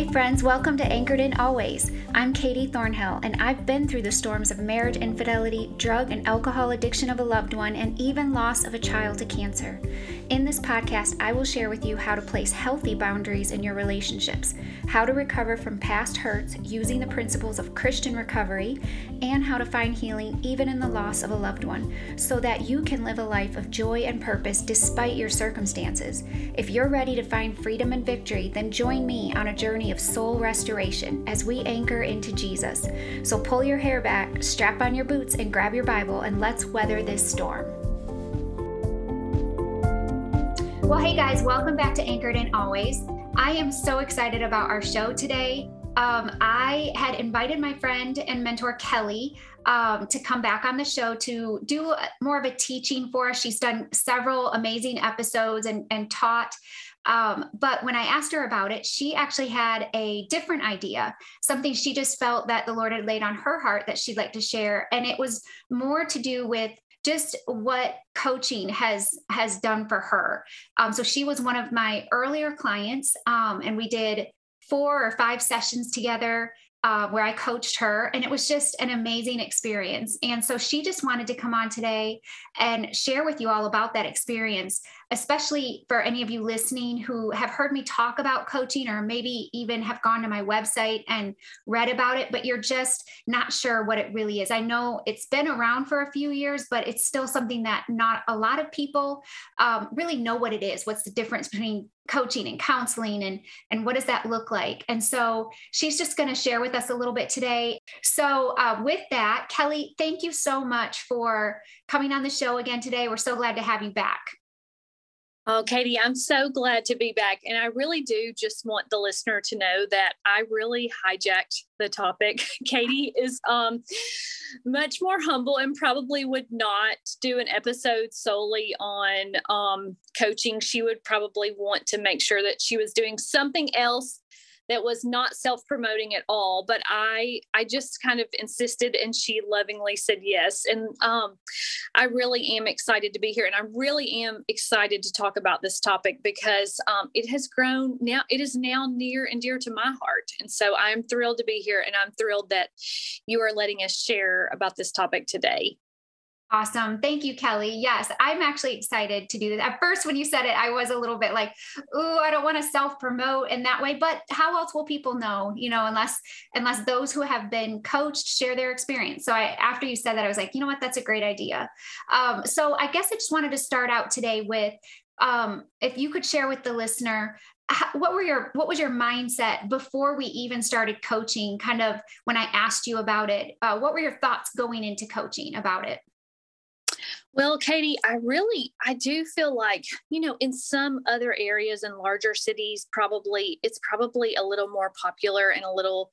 Hey, friends, welcome to Anchored in Always. I'm Katie Thornhill, and I've been through the storms of marriage infidelity, drug and alcohol addiction of a loved one, and even loss of a child to cancer. In this podcast, I will share with you how to place healthy boundaries in your relationships, how to recover from past hurts using the principles of Christian recovery, and how to find healing even in the loss of a loved one, so that you can live a life of joy and purpose despite your circumstances. If you're ready to find freedom and victory, then join me on a journey of soul restoration as we anchor into Jesus. So pull your hair back, strap on your boots, and grab your Bible, and let's weather this storm. Well, hey guys, welcome back to Anchored in Always. I am so excited about our show today. Um, I had invited my friend and mentor Kelly um, to come back on the show to do more of a teaching for us. She's done several amazing episodes and, and taught. Um, but when I asked her about it, she actually had a different idea, something she just felt that the Lord had laid on her heart that she'd like to share. And it was more to do with just what coaching has has done for her. Um, so she was one of my earlier clients, um, and we did four or five sessions together uh, where I coached her, and it was just an amazing experience. And so she just wanted to come on today and share with you all about that experience especially for any of you listening who have heard me talk about coaching or maybe even have gone to my website and read about it, but you're just not sure what it really is. I know it's been around for a few years, but it's still something that not a lot of people um, really know what it is. What's the difference between coaching and counseling and and what does that look like and so she's just going to share with us a little bit today so uh, with that kelly thank you so much for coming on the show again today we're so glad to have you back Oh, Katie, I'm so glad to be back. And I really do just want the listener to know that I really hijacked the topic. Katie is um, much more humble and probably would not do an episode solely on um, coaching. She would probably want to make sure that she was doing something else that was not self-promoting at all but i i just kind of insisted and she lovingly said yes. And um, i really am excited to be here and i really am excited to talk about this topic because um, it has grown now it is now near and dear to my heart. And so i'm thrilled to be here and i'm thrilled that you are letting us share about this topic today Awesome. Thank you, Kelly. Yes, I'm actually excited to do this. At first, when you said it, I was a little bit like, "Ooh, I don't want to self-promote in that way." But how else will people know? You know, unless unless those who have been coached share their experience. So, I after you said that, I was like, you know what, that's a great idea. Um, so, I guess I just wanted to start out today with, um, if you could share with the listener what were your what was your mindset before we even started coaching kind of when i asked you about it uh, what were your thoughts going into coaching about it well, Katie, I really I do feel like, you know, in some other areas and larger cities probably it's probably a little more popular and a little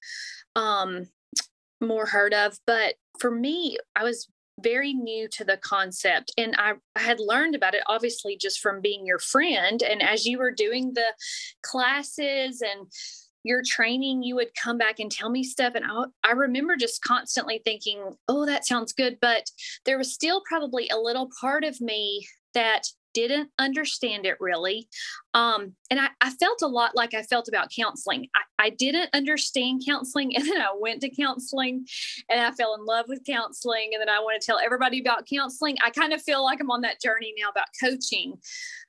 um more heard of, but for me, I was very new to the concept and I, I, had learned about it obviously just from being your friend and as you were doing the classes and your training, you would come back and tell me stuff. And I, I remember just constantly thinking, oh, that sounds good. But there was still probably a little part of me that didn't understand it really. Um, and I, I, felt a lot like I felt about counseling. I, I, didn't understand counseling. And then I went to counseling and I fell in love with counseling. And then I want to tell everybody about counseling. I kind of feel like I'm on that journey now about coaching.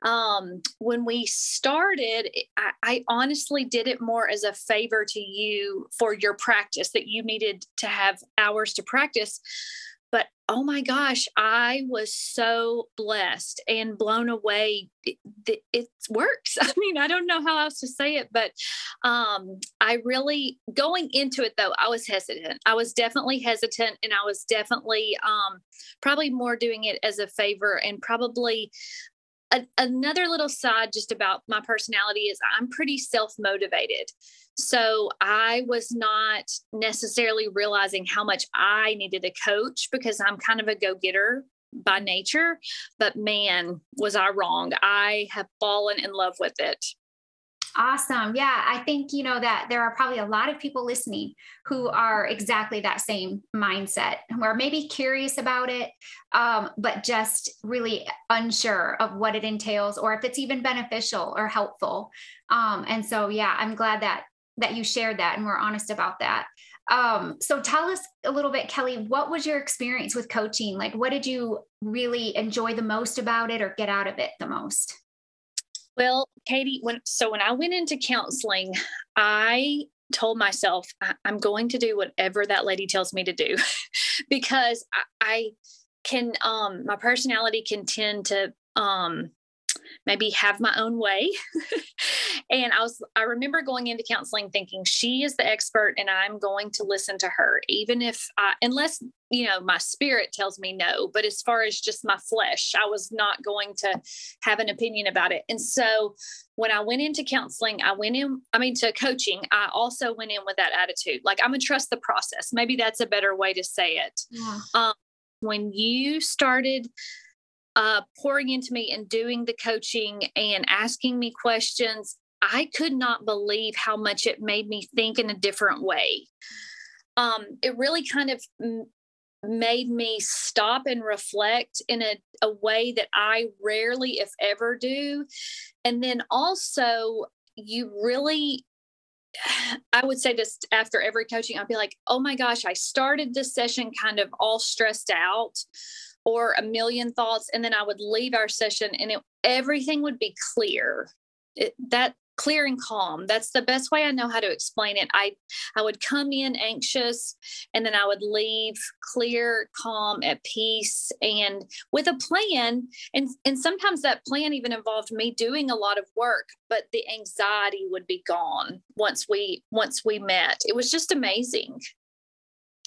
Um, when we started, I, I honestly did it more as a favor to you for your practice that you needed to have hours to practice but oh my gosh, I was so blessed and blown away. It, it, works. I mean, I don't know how else to say it, but um, I really, going into it though, I was hesitant. I was definitely hesitant and I was definitely um, probably more doing it as a favor and probably a, another little side just about my personality is I'm pretty self motivated. So I was not necessarily realizing how much I needed a coach because I'm kind of a go getter by nature. But man, was I wrong. I have fallen in love with it. Awesome. Yeah, I think, you know, that there are probably a lot of people listening who are exactly that same mindset, who are maybe curious about it, um, but just really unsure of what it entails or if it's even beneficial or helpful. Um, and so, yeah, I'm glad that that you shared that and were honest about that. Um, so tell us a little bit, Kelly, what was your experience with coaching? Like, what did you really enjoy the most about it or get out of it the most? Well, Katie, when so when I went into counseling, I told myself I, am going to do whatever that lady tells me to do. Because I, I, can um my personality can tend to um maybe have my own way. and I was, I remember going into counseling thinking she is the expert and I'm going to listen to her, even if I, unless, you know, my spirit tells me no. But as far as just my flesh, I was not going to have an opinion about it. And so when I went into counseling, I went in, I mean, to coaching, I also went in with that attitude. Like, I'm going to trust the process. Maybe that's a better way to say it. Yeah. Um, when you started uh, pouring into me and doing the coaching and asking me questions, I could not believe how much it made me think in a different way. Um, it really kind of made me stop and reflect in a, a way that I rarely, if ever, do. And then also, you really I would say just after every coaching, I'd be like, oh my gosh, I started this session kind of all stressed out or a million thoughts and then i would leave our session and it, everything would be clear. It, that clear and calm. That's the best way i know how to explain it. I i would come in anxious and then i would leave clear calm at peace and with a plan. And and sometimes that plan even involved me doing a lot of work but the anxiety would be gone once we once we met. It was just amazing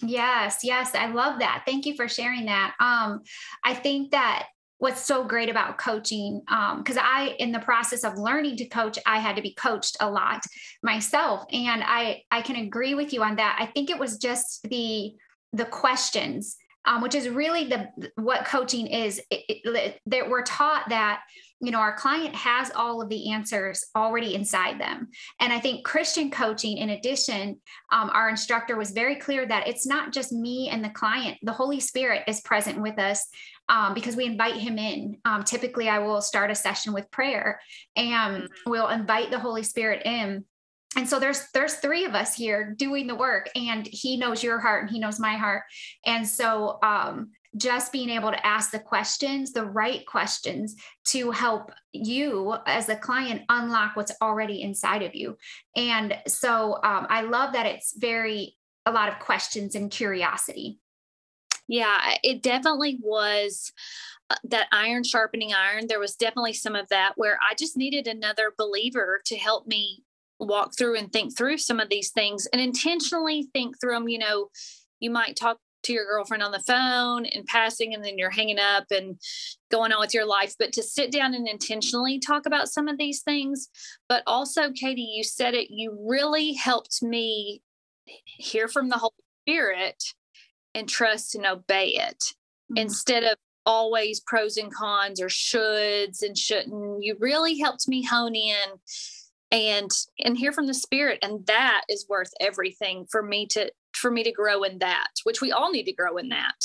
Yes, yes, I love that. Thank you for sharing that. Um, I think that what's so great about coaching because um, i in the process of learning to coach i had to be coached a lot myself and i i can agree with you on that i think it was just the the questions um, which is really the what coaching is it, it, that we're taught that you know our client has all of the answers already inside them. And i think christian coaching in addition um, our instructor was very clear that it's not just me and the client. The holy spirit is present with us um, because we invite him in. Um, typically i will start a session with prayer and we'll invite the holy spirit in. And so there's there's three of us here doing the work and he knows your heart and he knows my heart. And so um just being able to ask the questions, the right questions to help you as a client unlock what's already inside of you. And so um, I love that it's very, a lot of questions and curiosity. Yeah, it definitely was uh, that iron sharpening iron. There was definitely some of that where I just needed another believer to help me walk through and think through some of these things and intentionally think through them. You know, you might talk to your girlfriend on the phone and passing and then you're hanging up and going on with your life. But to sit down and intentionally talk about some of these things. But also katie you said it you really helped me hear from the holy spirit and trust and obey it mm-hmm. instead of always pros and cons or shoulds and shouldn't. You really helped me hone in and and hear from the spirit and that is worth everything for me to for me to grow in that, which we all need to grow in that.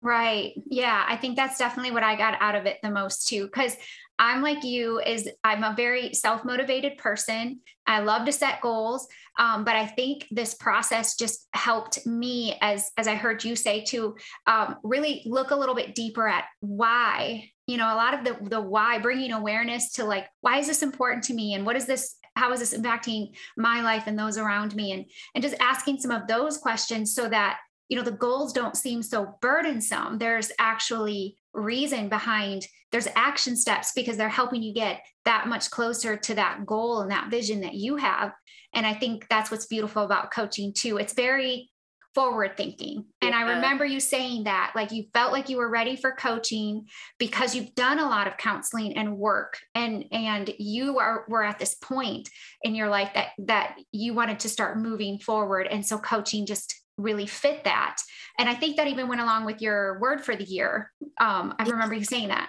Right. Yeah. I think that's definitely what I got out of it the most too. Cause I'm like you is I'm a very self-motivated person. I love to set goals. Um, but I think this process just helped me as, as I heard you say to um, really look a little bit deeper at why, you know, a lot of the, the why bringing awareness to like, why is this important to me? And what is this how is this impacting my life and those around me? And and just asking some of those questions so that you know the goals don't seem so burdensome. There's actually reason behind there's action steps because they're helping you get that much closer to that goal and that vision that you have. And i think that's what's beautiful about coaching too. It's very forward thinking. And yeah. I remember you saying that, like you felt like you were ready for coaching because you've done a lot of counseling and work and and you are were at this point in your life that that you wanted to start moving forward. And so coaching just really fit that. And I think that even went along with your word for the year. Um, I remember you saying that.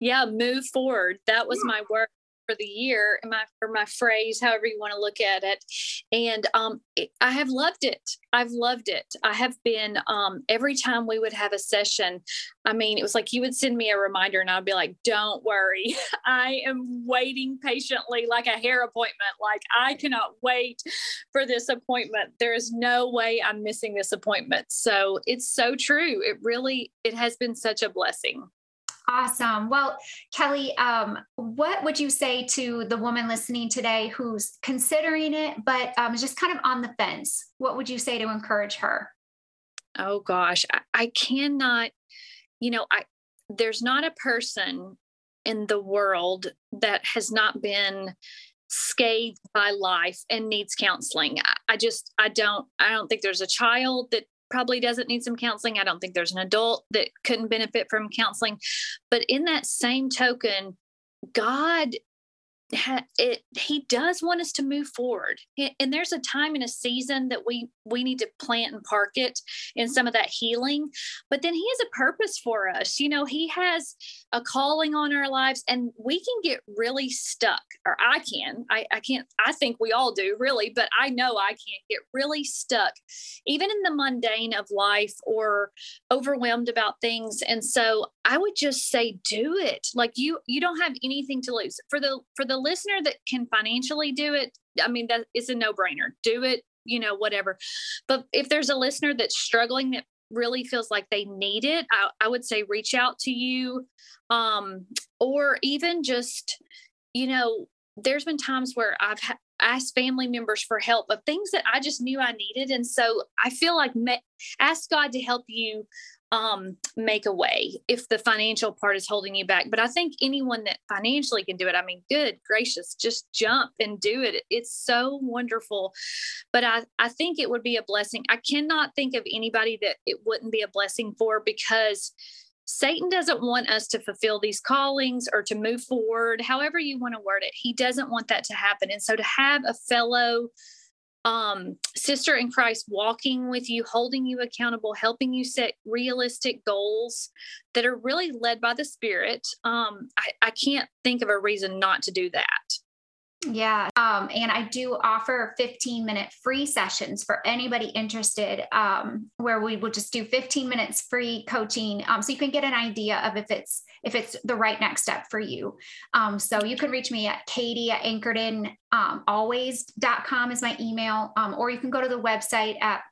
Yeah, move forward. That was my word. For the year, my or my phrase, however you want to look at it. And um, it, I have loved it. I've loved it. I have been um, every time we would have a session. I mean, it was like you would send me a reminder, and I'd be like, "Don't worry, I am waiting patiently, like a hair appointment. Like I cannot wait for this appointment. There is no way I'm missing this appointment." So it's so true. It really it has been such a blessing. Awesome. Well, Kelly, um, what would you say to the woman listening today who's considering it, but um, just kind of on the fence? What would you say to encourage her? Oh gosh, I, I cannot. You know, I there's not a person in the world that has not been scathed by life and needs counseling. I, I just I don't I don't think there's a child that probably doesn't need some counseling. I don't think there's an adult that couldn't benefit from counseling. But in that same token, God it he does want us to move forward. And there's a time and a season that we we need to plant and park it in some of that healing but then he has a purpose for us. You know he has a calling on our lives and we can get really stuck or i can i, I can't i think we all do really but i know i can get really stuck even in the mundane of life or overwhelmed about things. And so i would just say do it. Like you you don't have anything to lose. For the for the listener that can financially do it, I mean, that is a no brainer. Do it, you know, whatever. But if there's a listener that's struggling that really feels like they need it, I, I would say reach out to you. Um, or even just, you know, there's been times where I've asked family members for help of things that I just knew I needed. And so I feel like me- ask God to help you um, make a way if the financial part is holding you back. But I think anyone that financially can do it, I mean, good gracious, just jump and do it. It's so wonderful. But I, I think it would be a blessing. I cannot think of anybody that it wouldn't be a blessing for because Satan doesn't want us to fulfill these callings or to move forward, however you want to word it. He doesn't want that to happen. And so to have a fellow um, sister in Christ walking with you, holding you accountable, helping you set realistic goals that are really led by the Spirit. Um, I, I can't think of a reason not to do that. Yeah. Um, and I do offer 15 minute free sessions for anybody interested, um, where we will just do 15 minutes free coaching. Um, so you can get an idea of if it's, if it's the right next step for you. Um, so you can reach me at Katie at anchoredinalways.com um, is my email. Um, or you can go to the website at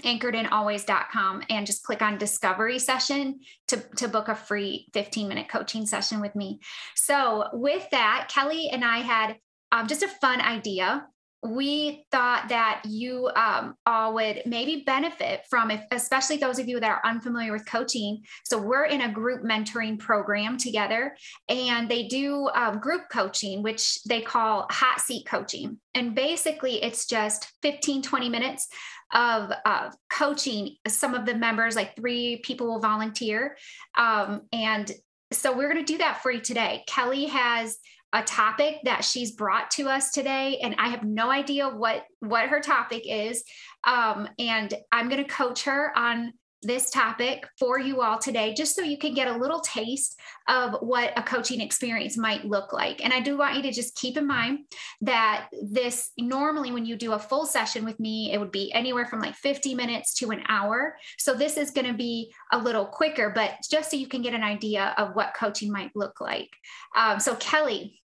anchoredinalways.com and just click on discovery session to, to book a free 15 minute coaching session with me. So with that, Kelly and I had um, just a fun idea. We thought that you um, all would maybe benefit from, if, especially those of you that are unfamiliar with coaching. So, we're in a group mentoring program together, and they do um, group coaching, which they call hot seat coaching. And basically, it's just 15, 20 minutes of uh, coaching some of the members, like three people will volunteer. Um, and so, we're going to do that for you today. Kelly has a topic that she's brought to us today and i have no idea what what her topic is. Um, and i'm going to coach her on this topic for you all today just so you can get a little taste of what a coaching experience might look like. And i do want you to just keep in mind that this normally when you do a full session with me it would be anywhere from like 50 minutes to an hour. So this is going to be a little quicker but just so you can get an idea of what coaching might look like. Um, so kelly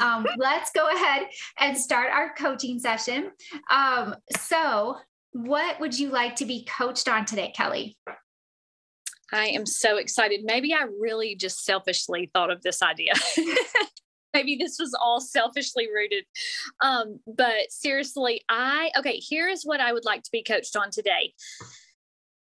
um, let's go ahead and start our coaching session. Um, so, what would you like to be coached on today, Kelly? I am so excited. Maybe I really just selfishly thought of this idea. Maybe this was all selfishly rooted. Um, but seriously, I, okay, here's what I would like to be coached on today.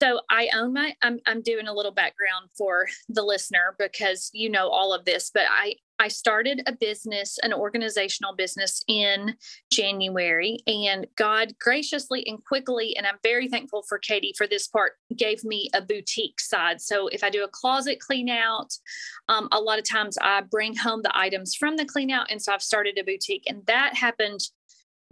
So I own my I'm I'm doing a little background for the listener because you know all of this, but I I started a business, an organizational business in January, and God graciously and quickly, and I'm very thankful for Katie for this part, gave me a boutique side. So if I do a closet clean out, um, a lot of times I bring home the items from the clean out. And so I've started a boutique, and that happened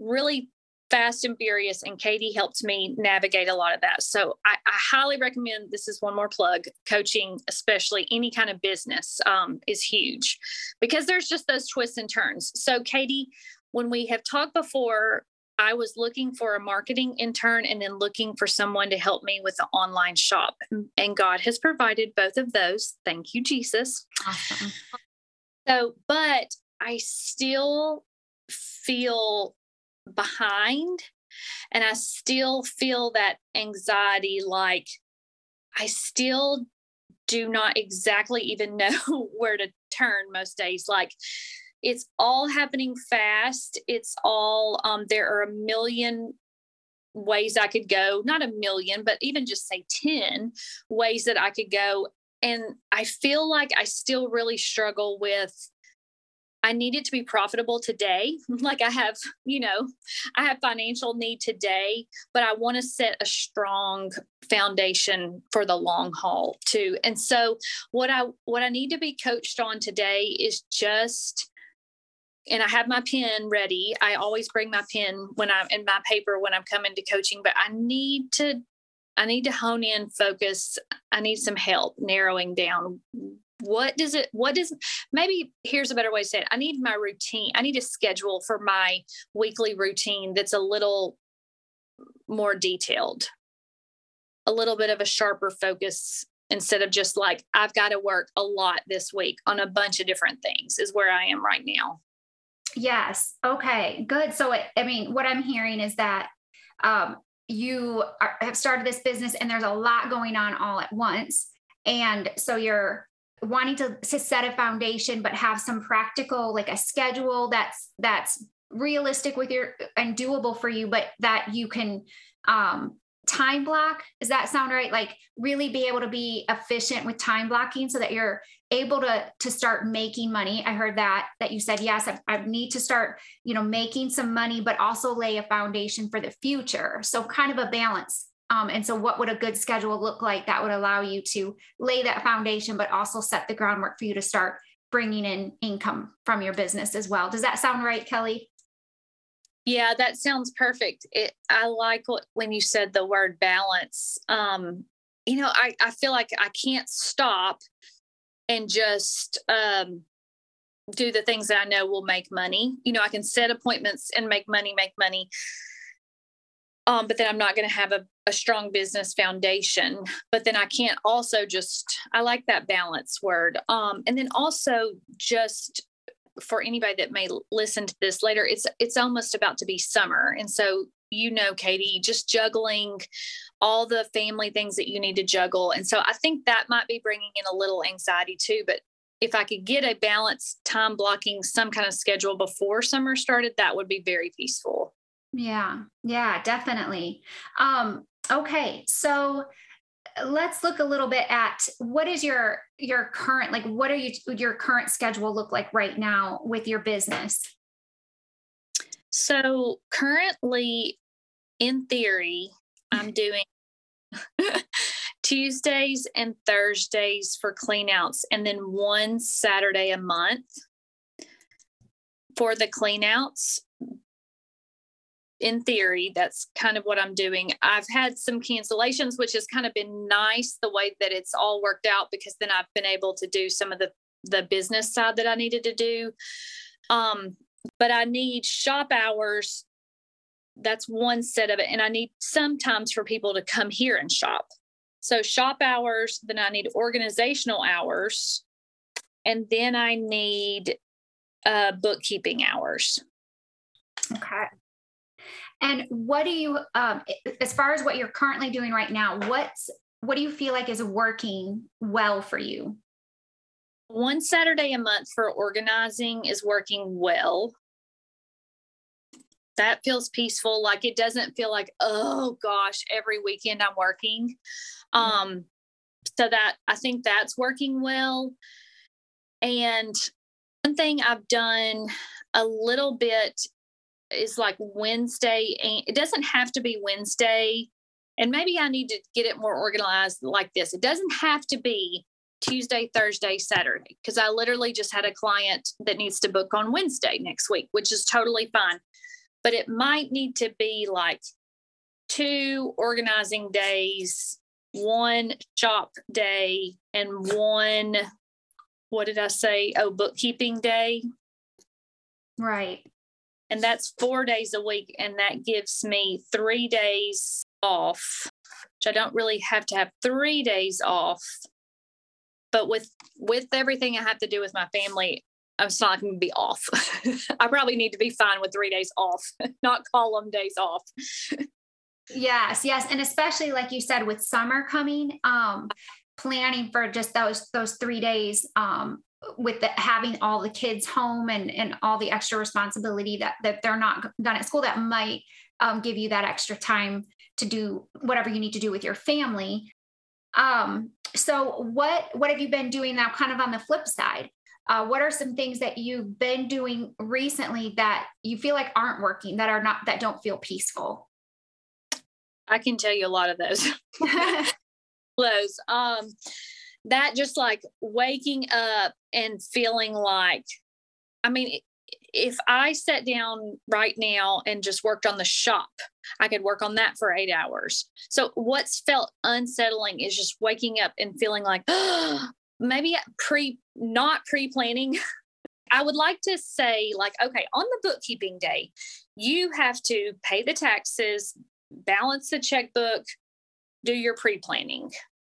really fast and furious and katie helped me navigate a lot of that so i, I highly recommend this is one more plug coaching especially any kind of business um, is huge because there's just those twists and turns so katie when we have talked before I was looking for a marketing intern and then looking for someone to help me with the online shop. And God has provided both of those. Thank you, Jesus. Awesome. So, but I still feel behind and I still feel that anxiety like I still do not exactly even know where to turn most days. Like it's all happening fast. It's all, um, there are a million ways I could go, not a million, but even just say 10 ways that I could go. And I feel like I still really struggle with I need it to be profitable today. like I have, you know, I have financial need today, but I want to set a strong foundation for the long haul too. And so what I what I need to be coached on today is just and I have my pen ready. I always bring my pen when I'm in my paper when I'm coming to coaching, but I need to I need to hone in, focus. I need some help narrowing down what does it what does maybe here's a better way to say it. I need my routine. I need a schedule for my weekly routine that's a little more detailed. A little bit of a sharper focus instead of just like I've got to work a lot this week on a bunch of different things is where I am right now. Yes. Okay. Good. So, it, I mean, what I'm hearing is that um, you are, have started this business and there's a lot going on all at once. And so you're wanting to, to set a foundation, but have some practical, like a schedule that's, that's realistic with your and doable for you, but that you can um, time block. Does that sound right? Like really be able to be efficient with time blocking so that you're able to to start making money i heard that that you said yes I, I, need to start you know making some money but also lay a foundation for the future so kind of a balance um, and so what would a good schedule look like that would allow you to lay that foundation but also set the groundwork for you to start bringing in income from your business as well does that sound right kelly yeah that sounds perfect it, i like what, when you said the word balance um, you know I, I feel like i can't stop and just um, do the things that I know will make money. You know, I can set appointments and make money, make money. Um, but then I'm not going to have a, a strong business foundation. But then I can't also just, I like that balance word. Um, and then also just for anybody that may listen to this later, it's it's almost about to be summer, and so you know, Katie, just juggling all the family things that you need to juggle. And so I think that might be bringing in a little anxiety too. But if I could get a balanced time blocking, some kind of schedule before summer started, that would be very peaceful. Yeah, yeah, definitely. Um, okay, so let's look a little bit at what is your your current like what are you your current schedule look like right now with your business? So currently in theory i'm doing tuesdays and thursdays for cleanouts and then one saturday a month for the cleanouts in theory, that's kind of what I'm doing. I've had some cancellations, which has kind of been nice the way that it's all worked out because then I've been able to do some of the the business side that I needed to do. Um, but I need shop hours. That's one set of it. And I need sometimes for people to come here and shop. So shop hours, then I need organizational hours, and then I need uh, bookkeeping hours. Okay. And what do you, um, as far as what you're currently doing right now, what's what do you feel like is working well for you? One Saturday a month for organizing is working well. That feels peaceful. Like it doesn't feel like, oh gosh, every weekend I'm working. Mm-hmm. Um, so that I think that's working well. And one thing I've done a little bit is like Wednesday. And it doesn't have to be Wednesday. And maybe I need to get it more organized like this. It doesn't have to be Tuesday, Thursday, Saturday, because I literally just had a client that needs to book on Wednesday next week, which is totally fine. but it might need to be like two organizing days, one shop day, and one, what did I say? Oh, bookkeeping day. Right. And that's four days a week. And that gives me three days off, which I don't really have to have three days off. But with with everything I have to do with my family, I'm not going to be off. I probably need to be fine with three days off, not them days off. yes, yes, and especially like you said, with summer coming, um, planning for just those those three days um, with the, having all the kids home and and all the extra responsibility that that they're not done at school that might um, give you that extra time to do whatever you need to do with your family. Um, so what what have you been doing now kind of on the flip side? Uh, what are some things that you've been doing recently that you feel like aren't working that are not that don't feel peaceful? I can tell you a lot of those. Those um that just like waking up and feeling like i mean if i sat down right now and just worked on the shop i could work on that for eight hours so what's felt unsettling is just waking up and feeling like oh, maybe pre not pre-planning I would like to say, like, okay, on the bookkeeping day, you have to pay the taxes, balance the checkbook, do your pre planning.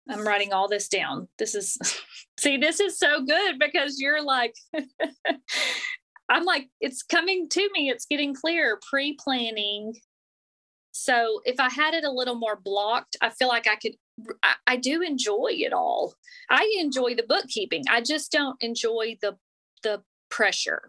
I'm writing all this down. This is, see, this is so good because you're like, I'm like, it's coming to me. It's getting clear pre planning. So if I had it a little more blocked, I feel like I could I, I do enjoy it all. I enjoy the bookkeeping. I just don't enjoy the the pressure.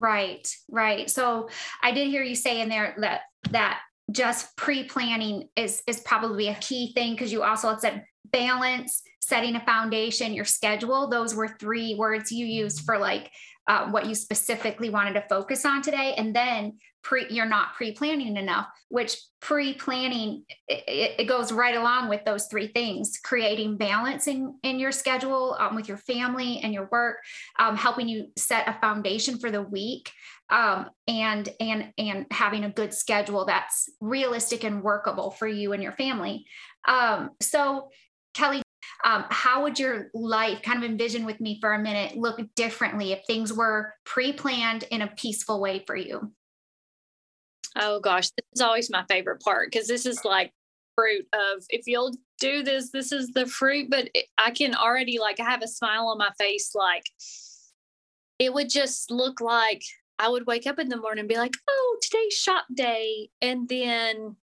Right, right. So I did hear you say in there that that just pre-planning is is probably a key thing because you also said balance, setting a foundation, your schedule. Those were three words you used for like uh, what you specifically wanted to focus on today, and then pre you're not pre-planning enough which pre-planning it, it, goes right along with those three things creating balance in, in your schedule um, with your family and your work um, helping you set a foundation for the week um, and and and having a good schedule that's realistic and workable for you and your family um, so kelly um, how would your life kind of envision with me for a minute look differently if things were pre-planned in a peaceful way for you Oh gosh, this is always my favorite part because this is like fruit of if you'll do this, this is the fruit. But I can already like I have a smile on my face. Like it would just look like I would wake up in the morning and be like, oh, today's shop day. And then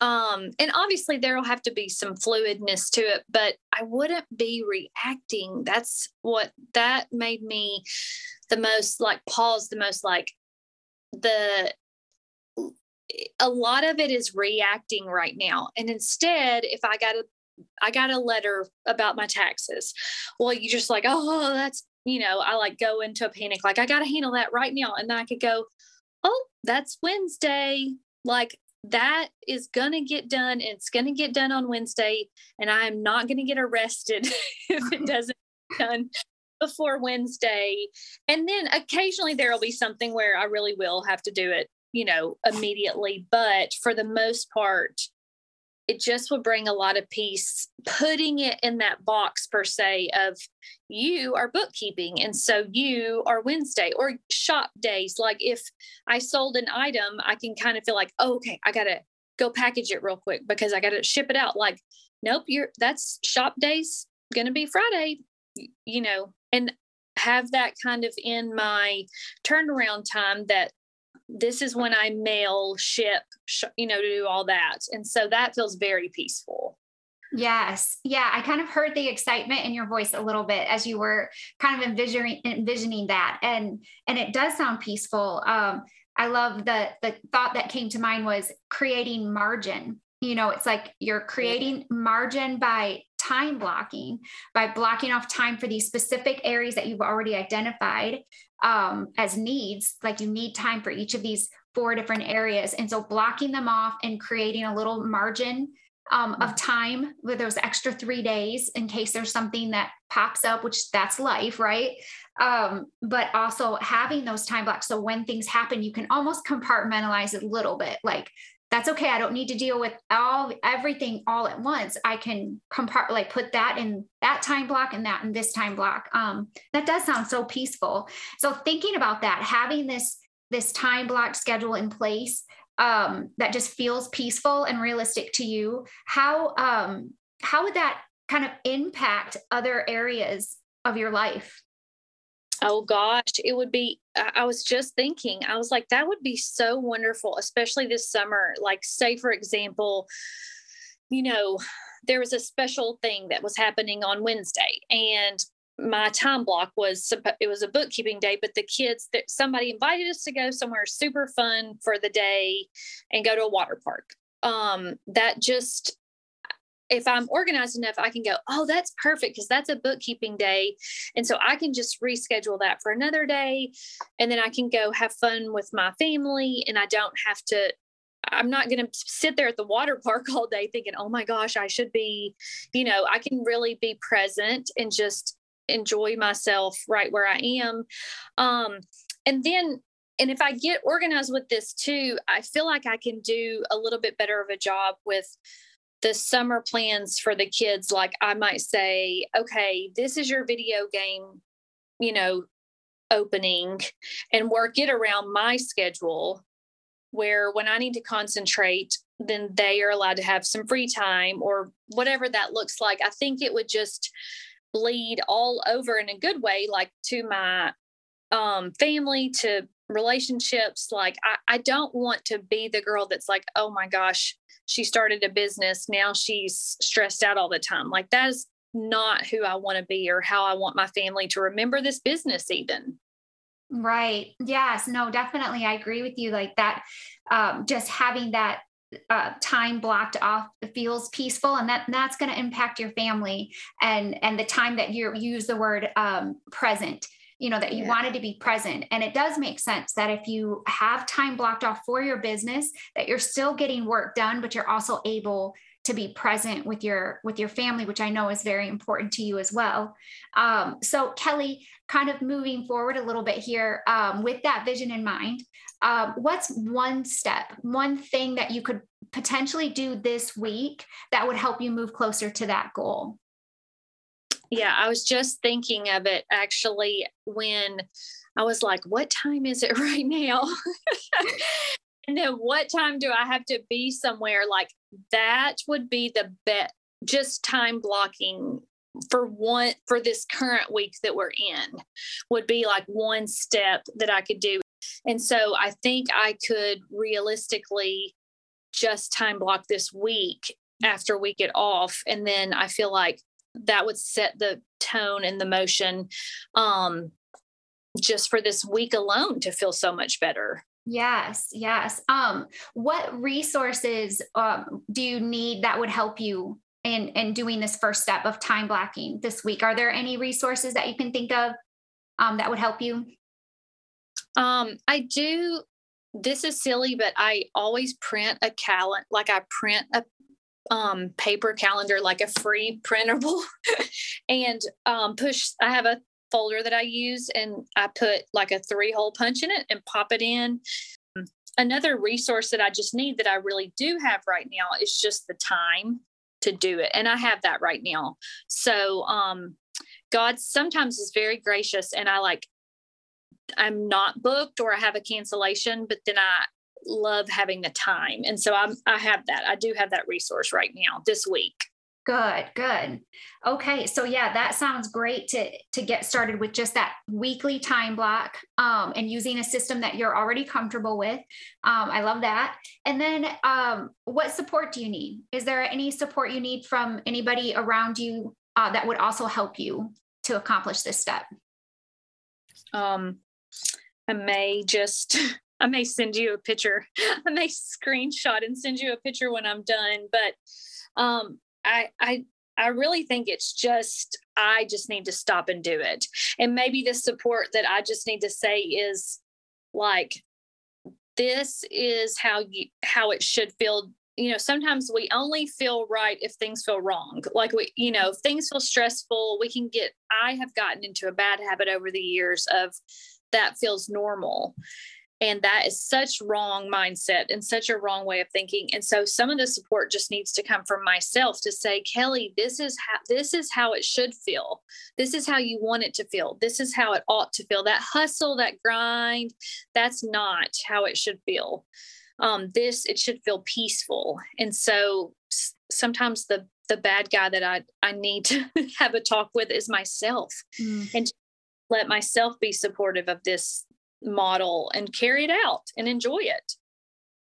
um and obviously there'll have to be some fluidness to it but i wouldn't be reacting that's what that made me the most like pause the most like the a lot of it is reacting right now. And instead, if I got a I got a letter about my taxes. Well, you just like, oh, that's, you know, I like go into a panic, like, I got to handle that right now. And then I could go, oh, that's Wednesday. Like, that is going to get done. and It's going to get done on Wednesday. And I'm not going to get arrested if it doesn't get done before Wednesday. And then occasionally there will be something where I really will have to do it you know, immediately. But for the most part, it just would bring a lot of peace putting it in that box per se of you are bookkeeping and so you are wednesday or shop days. Like if i sold an item i can kind of feel like oh, okay i gotta go package it real quick because i gotta ship it out. Like nope you're that's shop days gonna be friday you know and have that kind of in my turnaround time that this is when I mail, ship, sh- you know, to do all that. And so that feels very peaceful. Yes. Yeah. I kind of heard the excitement in your voice a little bit as you were kind of envisioning envisioning that. And and it does sound peaceful. Um, I love the the thought that came to mind was creating margin. You know, it's like you're creating margin by time blocking, by blocking off time for these specific areas that you've already identified um, as needs, like you need time for each of these four different areas. And so blocking them off and creating a little margin um, of time with those extra three days in case there's something that pops up, which that's life, right? Um, but also having those time blocks. So when things happen, you can almost compartmentalize it a little bit. Like, that's okay. I don't need to deal with all everything all at once. I can compart like put that in that time block and that in this time block. Um, that does sound so peaceful. So thinking about that, having this this time block schedule in place um, that just feels peaceful and realistic to you how um, how would that kind of impact other areas of your life oh gosh it would be i was just thinking i was like that would be so wonderful especially this summer like say for example you know there was a special thing that was happening on wednesday and my time block was it was a bookkeeping day but the kids that somebody invited us to go somewhere super fun for the day and go to a water park. Um that just if i'm organized enough i can go oh that's perfect because that's a bookkeeping day and so i can just reschedule that for another day and then i can go have fun with my family and i don't have to I'm not going to sit there at the water park all day thinking, oh my gosh, I should be, you know, I can really be present and just enjoy myself right where I am. Um, and then, and if I get organized with this too, I feel like I can do a little bit better of a job with the summer plans for the kids. Like I might say, okay, this is your video game, you know, opening and work it around my schedule where when I need to concentrate, then they are allowed to have some free time or whatever that looks like. I think it would just bleed all over in a good way, like to my um, family, to relationships. Like, I, I don't want to be the girl that's like, oh my gosh, she started a business. Now she's stressed out all the time. Like, that is not who I want to be or how I want my family to remember this business, even. Right. Yes. No, definitely. I agree with you. Like that, um, just having that uh, time blocked off feels peaceful and that that's going to impact your family and and the time that you use the word um, present you know that you yeah. wanted to be present. And it does make sense that if you have time blocked off for your business that you're still getting work done but you're also able to be present with your with your family which i know is very important to you as well. Um, so kelly kind of moving forward a little bit here um, with that vision in mind um, what's one step one thing that you could potentially do this week that would help you move closer to that goal yeah i was just thinking of it actually when i was like what time is it right now and then what time do I have to be somewhere? Like that would be the bet, just time blocking for one for this current week that we're in would be like one step that I could do. And so I think I could realistically just time block this week after we get off. And then I feel like that would set the tone and the motion um, just for this week alone to feel so much better. Yes, yes. Um, what resources um, do you need that would help you in in doing this first step of time blocking this week? Are there any resources that you can think of um, that would help you? Um, I do. This is silly, but I always print a calendar. Like I print a um paper calendar like a free printable and um push i have a folder that I use and I put like a three hole punch in it and pop it in. Another resource that I just need that I really do have right now is just the time to do it. And I have that right now. So, um, God sometimes is very gracious and I like, I'm not booked or I have a cancellation, but then I love having the time. And so I'm, I have that. I do have that resource right now this week. Good, good. Okay, so yeah, that sounds great to to get started with just that weekly time block um, and using a system that you're already comfortable with. Um, I love that. And then, um, what support do you need? Is there any support you need from anybody around you uh, that would also help you to accomplish this step? Um, I may just I may send you a picture. I may screenshot and send you a picture when I'm done, but um I I I really think it's just I just need to stop and do it. And maybe the support that I just need to say is like this is how you how it should feel you know sometimes we only feel right if things feel wrong like we you know if things feel stressful we can get i have gotten into a bad habit over the years of that feels normal and that is such wrong mindset and such a wrong way of thinking. And so some of the support just needs to come from myself to say kelly this is how this is how it should feel. This is how you want it to feel. This is how it ought to feel. That hustle that grind that's not how it should feel. Um, this it should feel peaceful. And so sometimes the the bad guy that i i need to have a talk with is myself. Mm. and let myself be supportive of this model and carry it out and enjoy it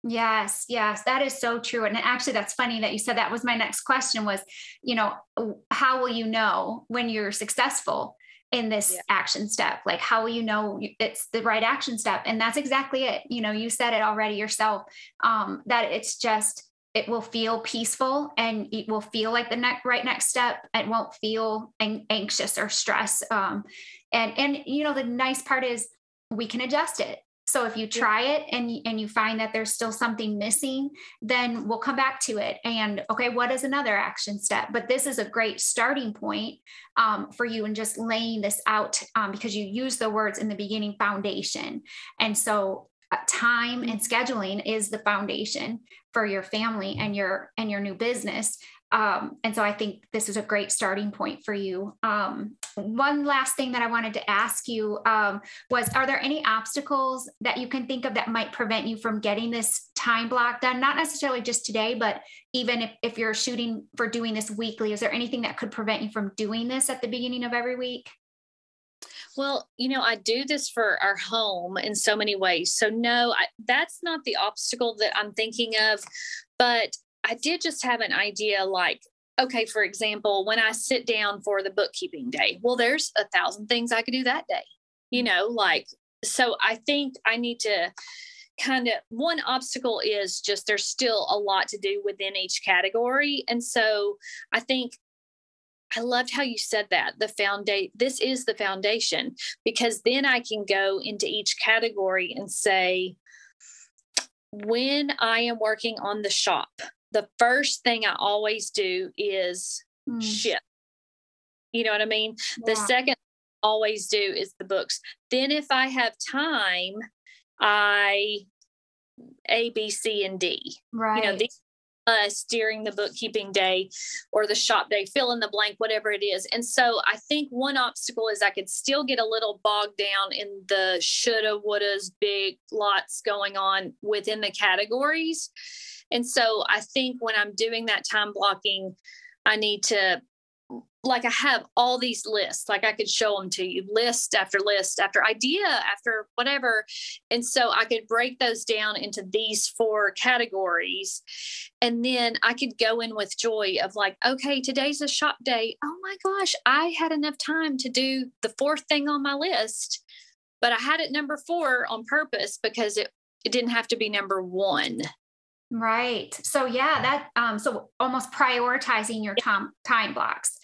Yes, yes, that is so true. And actually, that's funny that you said that was my next question was, you know, how will you know when you're successful? in this yeah. action step like how will you know it's the right action step and that's exactly it you know you said it already yourself um that it's just it will feel peaceful and it will feel like the next right next step it won't feel an- anxious or stress um and and you know the nice part is we can adjust it so if you try it and and you find that there's still something missing, then we'll come back to it. And okay, what is another action step? But this is a great starting point um, for you and just laying this out um, because you use the words in the beginning foundation. And so uh, time and scheduling is the foundation for your family and your and your new business um, and so I think this is a great starting point for you. Um, one last thing that I wanted to ask you um, was Are there any obstacles that you can think of that might prevent you from getting this time block done? Not necessarily just today, but even if, if you're shooting for doing this weekly, is there anything that could prevent you from doing this at the beginning of every week? Well, you know, I do this for our home in so many ways. So, no, I, that's not the obstacle that I'm thinking of. But I did just have an idea like, okay, for example, when I sit down for the bookkeeping day, well, there's a thousand things I could do that day, you know, like, so I think I need to kind of one obstacle is just there's still a lot to do within each category. And so I think I loved how you said that the foundation, this is the foundation, because then I can go into each category and say, when I am working on the shop, the first thing I always do is mm. ship. You know what I mean? Yeah. The second I always do is the books. Then if I have time, I A, B, C, and D. Right. You know, these us during the bookkeeping day or the shop day, fill in the blank, whatever it is. And so I think one obstacle is I could still get a little bogged down in the shoulda, wouldas, big lots going on within the categories. And so I think when I'm doing that time blocking, I need to like I have all these lists, like I could show them to you, list after list after idea after whatever. And so I could break those down into these four categories. And then I could go in with joy of like, okay, today's a shop day. Oh my gosh, I had enough time to do the fourth thing on my list, but I had it number four on purpose because it, it didn't have to be number one. Right. So yeah, that um so almost prioritizing your time time blocks.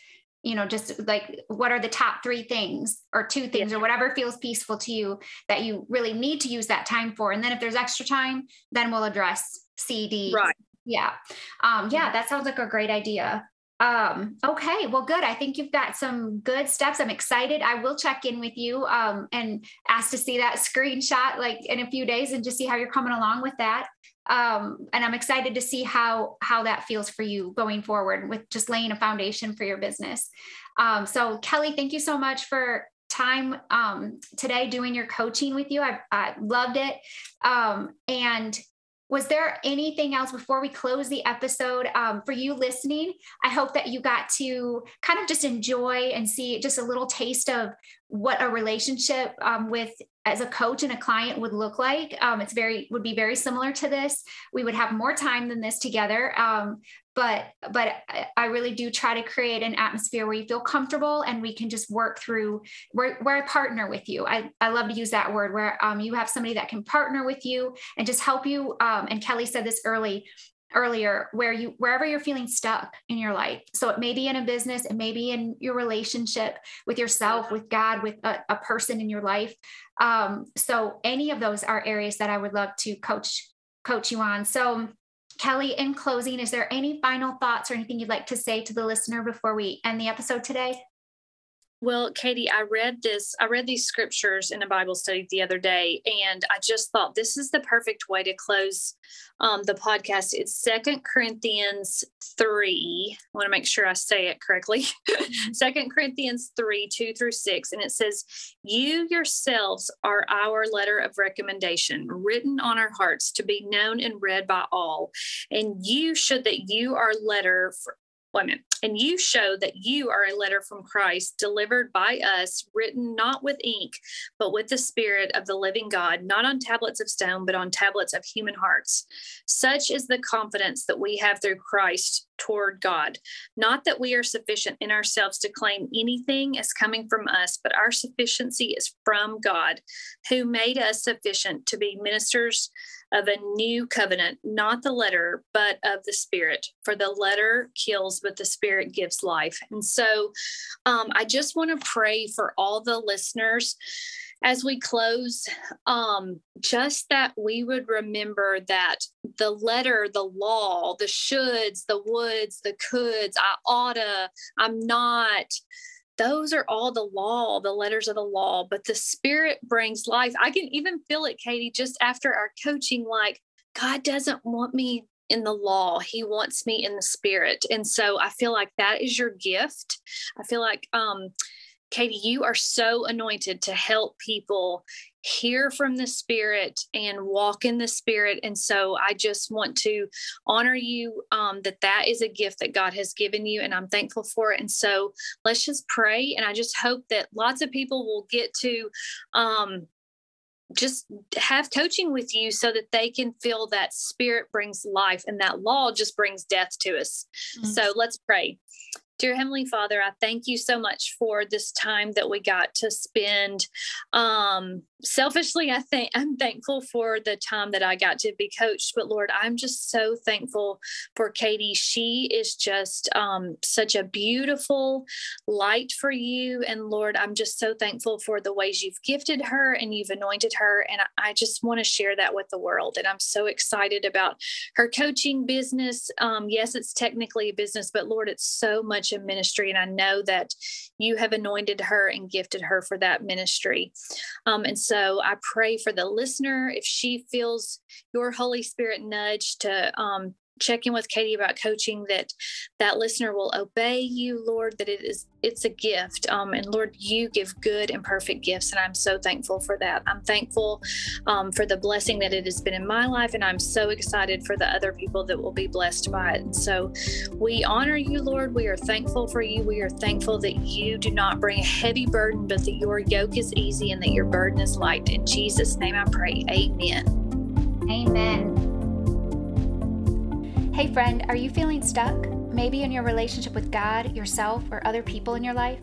You know, just like what are the top 3 things or two things yeah. or whatever feels peaceful to you that you really need to use that time for. And then if there's extra time, then we'll address CD. Right. Yeah. Um yeah, that sounds like a great idea. Um, okay, well, good. I think you've got some good steps. I'm excited. I will check in with you um, and ask to see that screenshot like in a few days and just see how you're coming along with that um, and I'm excited to see how how that feels for you going forward with just laying a foundation for your business. Um, so Kelly, thank you so much for time um, today doing your coaching with you. I, I loved it. Um, and was there anything else before we close the episode um, for you listening? I hope that you got to kind of just enjoy and see just a little taste of what a relationship um, with as a coach and a client would look like. Um, it's very would be very similar to this. We would have more time than this together, um, but but I really do try to create an atmosphere where you feel comfortable and we can just work through. Where where I partner with you. I I love to use that word where um, you have somebody that can partner with you and just help you. Um, and Kelly said this early earlier where you wherever you're feeling stuck in your life. So it may be in a business it may be in your relationship with yourself with god with a, a person in your life. Um, so any of those are areas that i would love to coach coach you on. So Kelly, in closing, is there any final thoughts or anything you'd like to say to the listener before we end the episode today? Well, Katie, I read this, I read these scriptures in a Bible study the other day, and I just thought this is the perfect way to close um, the podcast. It's Second Corinthians 3. I want to make sure I say it correctly. Mm-hmm. Second Corinthians 3, 2 through 6. And it says, You yourselves are our letter of recommendation, written on our hearts to be known and read by all. And you should that you are letter for, women. And you show that you are a letter from Christ delivered by us, written not with ink, but with the Spirit of the living God, not on tablets of stone, but on tablets of human hearts. Such is the confidence that we have through Christ toward God. Not that we are sufficient in ourselves to claim anything as coming from us, but our sufficiency is from God, who made us sufficient to be ministers of a new covenant, not the letter, but of the spirit. For the letter kills, but the spirit gives life. And so um, I just want to pray for all the listeners as we close, um, just that we would remember that the letter, the law, the shoulds, the woulds, the coulds, I oughta, I'm not, those are all the law, the letters of the law, but the spirit brings life. I can even feel it, Katie, just after our coaching, like God doesn't want me in the law. He wants me in the spirit. And so I feel like that is your gift. I feel like um Katie, you are so anointed to help people hear from the Spirit and walk in the Spirit. And so I just want to honor you um, that that is a gift that God has given you, and I'm thankful for it. And so let's just pray. And I just hope that lots of people will get to. Um, just have coaching with you so that they can feel that spirit brings life and that law just brings death to us. Mm-hmm. So let's pray. Dear Heavenly Father, I thank you so much for this time that we got to spend. Um, selfishly, I think I'm thankful for the time that I got to be coached. But Lord, I'm just so thankful for Katie. She is just um, such a beautiful light for you. And Lord, I'm just so thankful for the ways you've gifted her and you've anointed her. And I just want to share that with the world. And I'm so excited about her coaching business. Um, yes, it's technically a business, but Lord, it's so much ministry. And I know that you have anointed her and gifted her for that ministry. Um, and so I pray for the listener if she feels your Holy Spirit nudge to um, check in with Katie about coaching that that listener will obey you, Lord, that it is it's a gift. Um, and Lord, you give good and perfect gifts. And I'm so thankful for that. I'm thankful um, for the blessing that it has been in my life. And I'm so excited for the other people that will be blessed by it. And so we honor you, Lord. We are thankful for you. We are thankful that you do not bring a heavy burden, but that your yoke is easy and that your burden is light. In Jesus' name I pray. Amen. Amen. Hey, friend, are you feeling stuck? Maybe in your relationship with God, yourself, or other people in your life?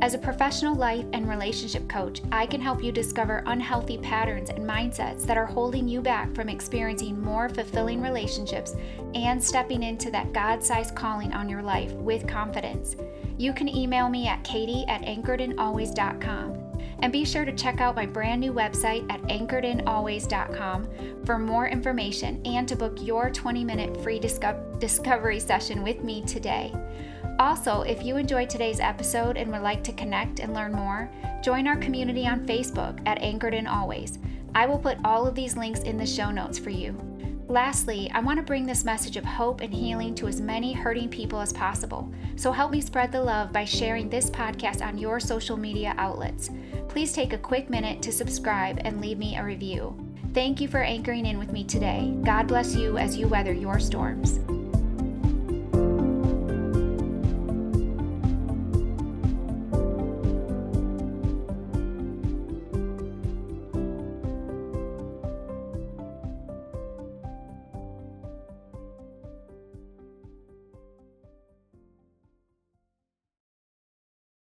As a professional life and relationship coach, I can help you discover unhealthy patterns and mindsets that are holding you back from experiencing more fulfilling relationships and stepping into that God sized calling on your life with confidence. You can email me at katie at anchoredinalways.com. And be sure to check out my brand new website at anchoredinalways.com for more information and to book your 20 minute free disco- discovery session with me today. Also, if you enjoyed today's episode and would like to connect and learn more, join our community on Facebook at Anchored in Always. I will put all of these links in the show notes for you. Lastly, I want to bring this message of hope and healing to as many hurting people as possible. So help me spread the love by sharing this podcast on your social media outlets. Please take a quick minute to subscribe and leave me a review. Thank you for anchoring in with me today. God bless you as you weather your storms.